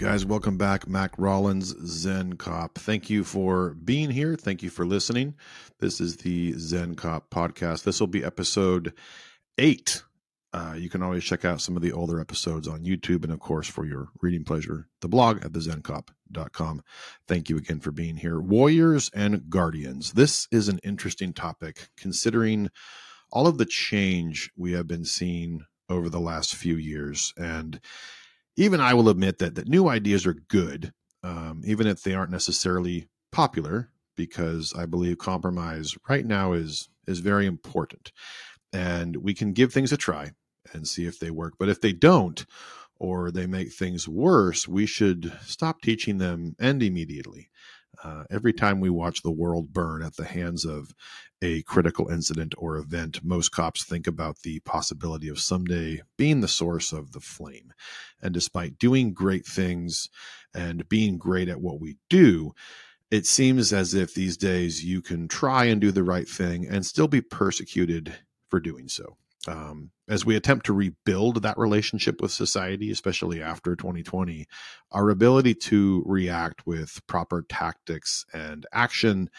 Guys, welcome back. Mac Rollins, Zen Cop. Thank you for being here. Thank you for listening. This is the Zen Cop podcast. This will be episode eight. Uh, you can always check out some of the older episodes on YouTube and, of course, for your reading pleasure, the blog at thezencop.com. Thank you again for being here. Warriors and Guardians. This is an interesting topic considering all of the change we have been seeing over the last few years. And even I will admit that that new ideas are good, um, even if they aren't necessarily popular, because I believe compromise right now is is very important, and we can give things a try and see if they work. But if they don't, or they make things worse, we should stop teaching them and immediately. Uh, every time we watch the world burn at the hands of a critical incident or event, most cops think about the possibility of someday being the source of the flame. And despite doing great things and being great at what we do, it seems as if these days you can try and do the right thing and still be persecuted for doing so um, as we attempt to rebuild that relationship with society, especially after 2020, our ability to react with proper tactics and action,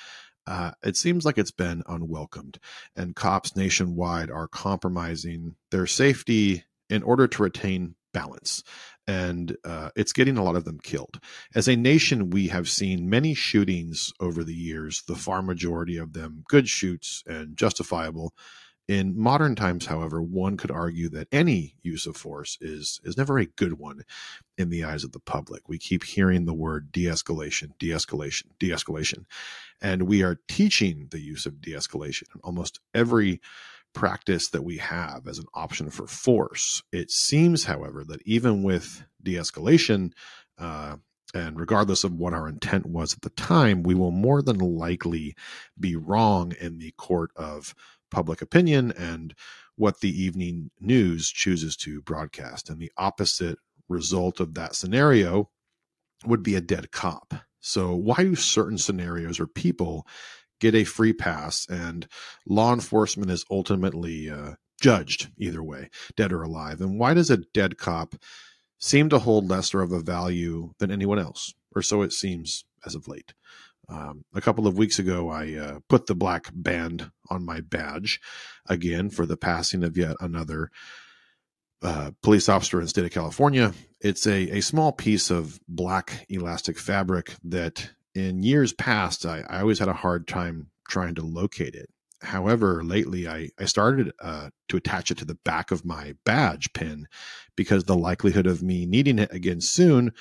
uh, it seems like it's been unwelcomed. And cops nationwide are compromising their safety in order to retain balance. And uh, it's getting a lot of them killed. As a nation, we have seen many shootings over the years, the far majority of them good shoots and justifiable in modern times, however, one could argue that any use of force is is never a good one in the eyes of the public. We keep hearing the word de-escalation, de-escalation, de-escalation, and we are teaching the use of de-escalation in almost every practice that we have as an option for force. It seems, however, that even with de-escalation, uh, and regardless of what our intent was at the time, we will more than likely be wrong in the court of public opinion and what the evening news chooses to broadcast. And the opposite result of that scenario would be a dead cop. So, why do certain scenarios or people get a free pass and law enforcement is ultimately uh, judged either way, dead or alive? And why does a dead cop seem to hold lesser of a value than anyone else? Or so it seems as of late. Um, a couple of weeks ago, I uh, put the black band on my badge again for the passing of yet another uh, police officer in the state of California. It's a, a small piece of black elastic fabric that in years past, I, I always had a hard time trying to locate it. However, lately I, I started uh, to attach it to the back of my badge pin because the likelihood of me needing it again soon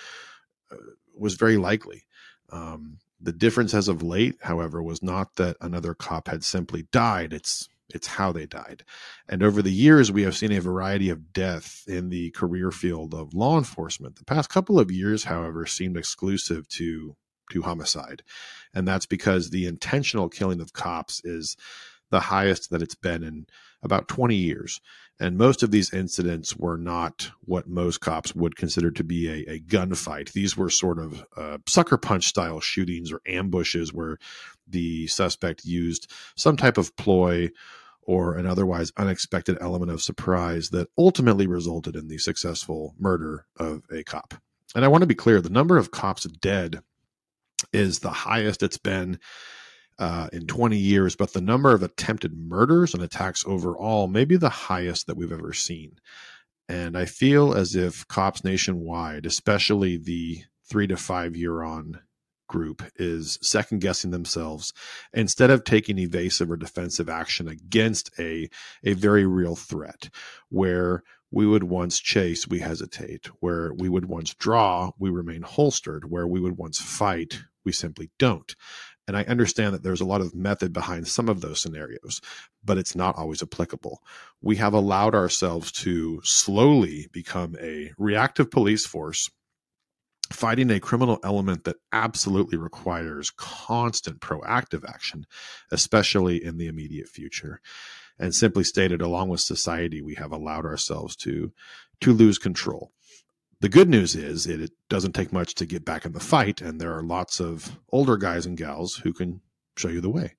uh, was very likely. Um, the difference as of late, however, was not that another cop had simply died. It's it's how they died. And over the years, we have seen a variety of death in the career field of law enforcement. The past couple of years, however, seemed exclusive to to homicide. And that's because the intentional killing of cops is the highest that it's been in about 20 years. And most of these incidents were not what most cops would consider to be a, a gunfight. These were sort of uh, sucker punch style shootings or ambushes where the suspect used some type of ploy or an otherwise unexpected element of surprise that ultimately resulted in the successful murder of a cop. And I want to be clear the number of cops dead is the highest it's been uh, in 20 years, but the number of attempted murders and attacks overall may be the highest that we've ever seen. And I feel as if cops nationwide, especially the three to five year on group, is second guessing themselves instead of taking evasive or defensive action against a, a very real threat where we would once chase, we hesitate. Where we would once draw, we remain holstered. Where we would once fight, we simply don't. And I understand that there's a lot of method behind some of those scenarios, but it's not always applicable. We have allowed ourselves to slowly become a reactive police force fighting a criminal element that absolutely requires constant proactive action, especially in the immediate future. And simply stated, along with society, we have allowed ourselves to to lose control. The good news is it, it doesn't take much to get back in the fight, and there are lots of older guys and gals who can show you the way.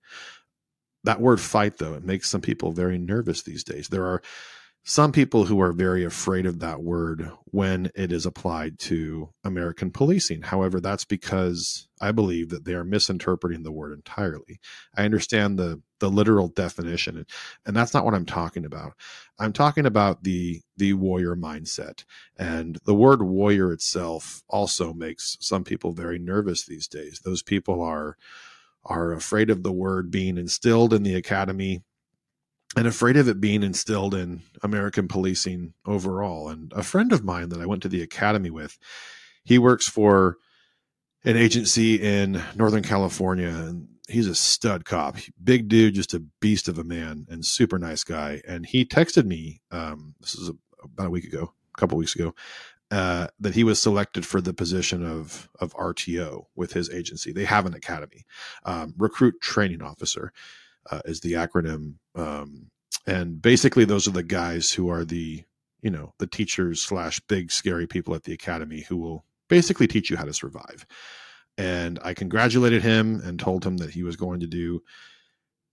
That word fight, though, it makes some people very nervous these days. There are some people who are very afraid of that word when it is applied to American policing. However, that's because I believe that they are misinterpreting the word entirely. I understand the the literal definition, and that's not what I'm talking about. I'm talking about the the warrior mindset, and the word warrior itself also makes some people very nervous these days. Those people are are afraid of the word being instilled in the academy and afraid of it being instilled in American policing overall. And a friend of mine that I went to the academy with, he works for an agency in Northern California, and he's a stud cop, big dude, just a beast of a man, and super nice guy. And he texted me, um, this is a, about a week ago, a couple weeks ago, uh, that he was selected for the position of of RTO with his agency. They have an academy, um, recruit training officer uh, is the acronym. Um, and basically, those are the guys who are the you know the teachers slash big scary people at the academy who will basically teach you how to survive. And I congratulated him and told him that he was going to do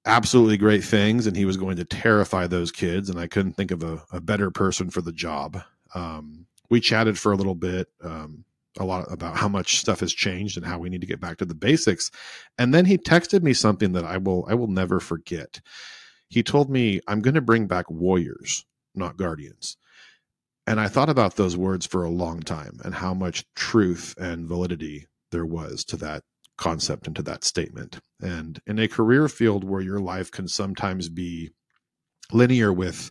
absolutely great things and he was going to terrify those kids. And I couldn't think of a, a better person for the job. Um, we chatted for a little bit. Um, a lot about how much stuff has changed and how we need to get back to the basics. And then he texted me something that I will I will never forget. He told me I'm going to bring back warriors, not guardians. And I thought about those words for a long time and how much truth and validity there was to that concept and to that statement. And in a career field where your life can sometimes be linear with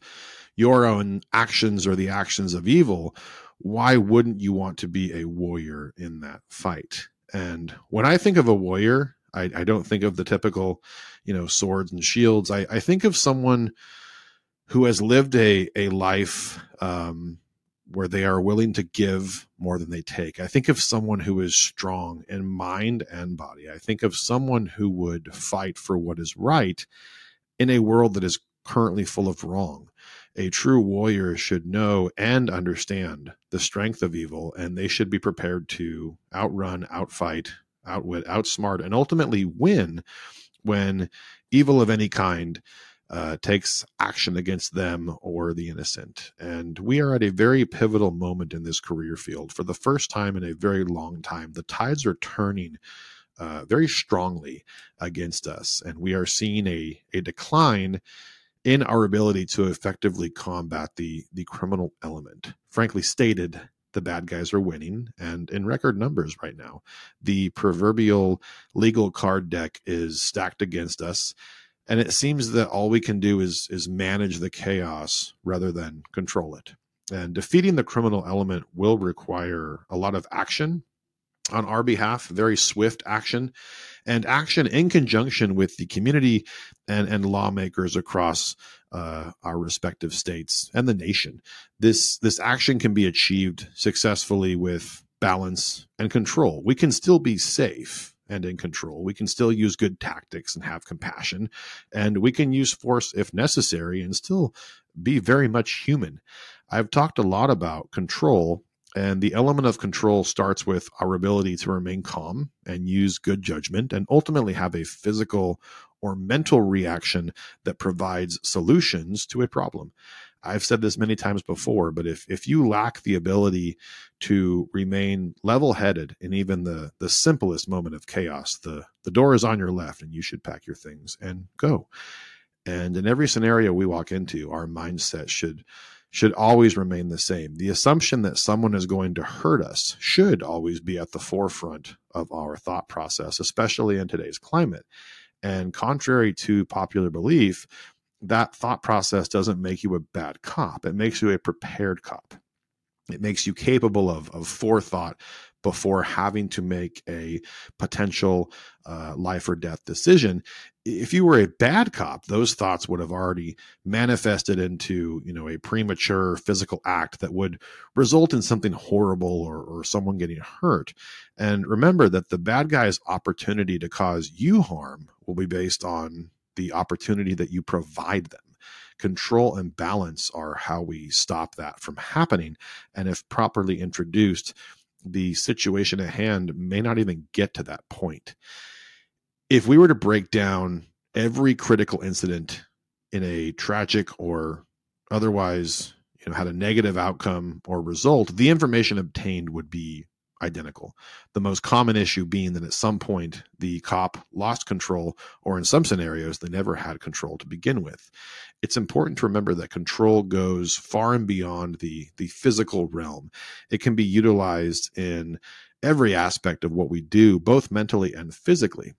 your own actions or the actions of evil, why wouldn't you want to be a warrior in that fight? And when I think of a warrior, I, I don't think of the typical, you know, swords and shields. I, I think of someone who has lived a a life um, where they are willing to give more than they take. I think of someone who is strong in mind and body. I think of someone who would fight for what is right in a world that is currently full of wrong a true warrior should know and understand the strength of evil, and they should be prepared to outrun, outfight, outwit, outsmart, and ultimately win when evil of any kind uh, takes action against them or the innocent. And we are at a very pivotal moment in this career field. For the first time in a very long time, the tides are turning. Uh, very strongly against us, and we are seeing a, a decline in our ability to effectively combat the the criminal element. Frankly stated, the bad guys are winning and in record numbers right now. The proverbial legal card deck is stacked against us and it seems that all we can do is is manage the chaos rather than control it. And defeating the criminal element will require a lot of action on our behalf, very swift action, and action in conjunction with the community and, and lawmakers across uh, our respective states and the nation. This this action can be achieved successfully with balance and control. We can still be safe and in control. We can still use good tactics and have compassion, and we can use force if necessary and still be very much human. I've talked a lot about control and the element of control starts with our ability to remain calm and use good judgment and ultimately have a physical or mental reaction that provides solutions to a problem. I've said this many times before, but if, if you lack the ability to remain level headed in even the, the simplest moment of chaos, the, the door is on your left and you should pack your things and go. And in every scenario we walk into, our mindset should should always remain the same. The assumption that someone is going to hurt us should always be at the forefront of our thought process, especially in today's climate. And contrary to popular belief, that thought process doesn't make you a bad cop, it makes you a prepared cop. It makes you capable of, of forethought before having to make a potential uh, life or death decision. If you were a bad cop, those thoughts would have already manifested into, you know, a premature physical act that would result in something horrible or, or someone getting hurt. And remember that the bad guy's opportunity to cause you harm will be based on the opportunity that you provide them control and balance are how we stop that from happening. And if properly introduced, the situation at hand may not even get to that point. If we were to break down every critical incident in a tragic or otherwise you know had a negative outcome or result, the information obtained would be identical. The most common issue being that at some point the cop lost control, or in some scenarios, they never had control to begin with. It's important to remember that control goes far and beyond the, the physical realm. It can be utilized in every aspect of what we do, both mentally and physically.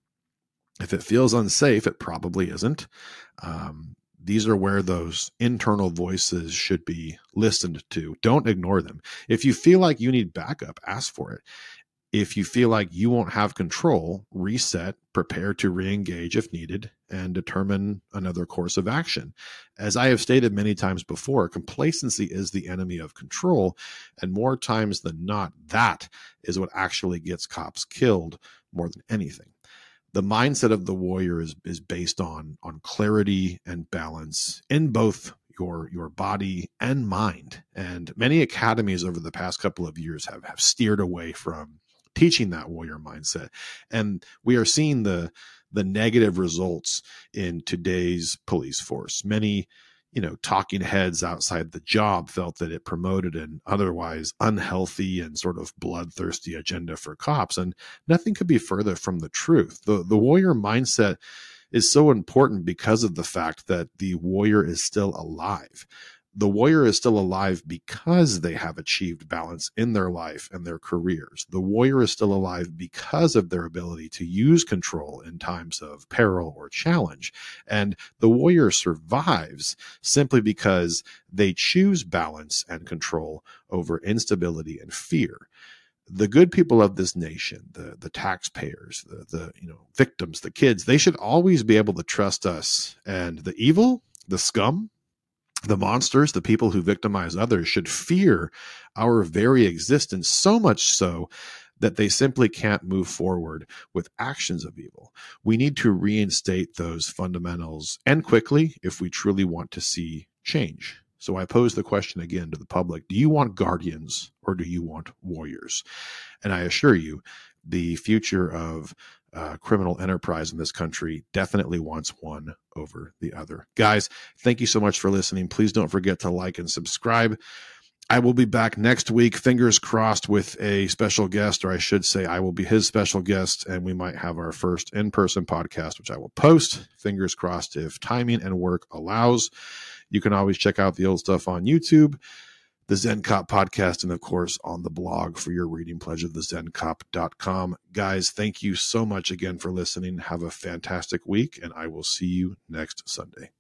If it feels unsafe, it probably isn't. Um, these are where those internal voices should be listened to. Don't ignore them. If you feel like you need backup, ask for it. If you feel like you won't have control, reset, prepare to re engage if needed, and determine another course of action. As I have stated many times before, complacency is the enemy of control. And more times than not, that is what actually gets cops killed more than anything the mindset of the warrior is is based on on clarity and balance in both your your body and mind. And many academies over the past couple of years have have steered away from teaching that warrior mindset. And we are seeing the the negative results in today's police force. Many you know, talking heads outside the job felt that it promoted an otherwise unhealthy and sort of bloodthirsty agenda for cops. And nothing could be further from the truth. The, the warrior mindset is so important because of the fact that the warrior is still alive the warrior is still alive because they have achieved balance in their life and their careers. The warrior is still alive because of their ability to use control in times of peril or challenge. And the warrior survives simply because they choose balance and control over instability and fear the good people of this nation, the the taxpayers, the the you know victims, the kids, they should always be able to trust us. And the evil, the scum, the monsters, the people who victimize others, should fear our very existence so much so that they simply can't move forward with actions of evil. We need to reinstate those fundamentals and quickly if we truly want to see change. So I pose the question again to the public Do you want guardians or do you want warriors? And I assure you, the future of uh, criminal enterprise in this country definitely wants one over the other. Guys, thank you so much for listening. Please don't forget to like and subscribe. I will be back next week, fingers crossed, with a special guest, or I should say, I will be his special guest, and we might have our first in person podcast, which I will post. Fingers crossed if timing and work allows. You can always check out the old stuff on YouTube the Zen Cop podcast, and of course on the blog for your reading pleasure, thezencop.com. Guys, thank you so much again for listening. Have a fantastic week, and I will see you next Sunday.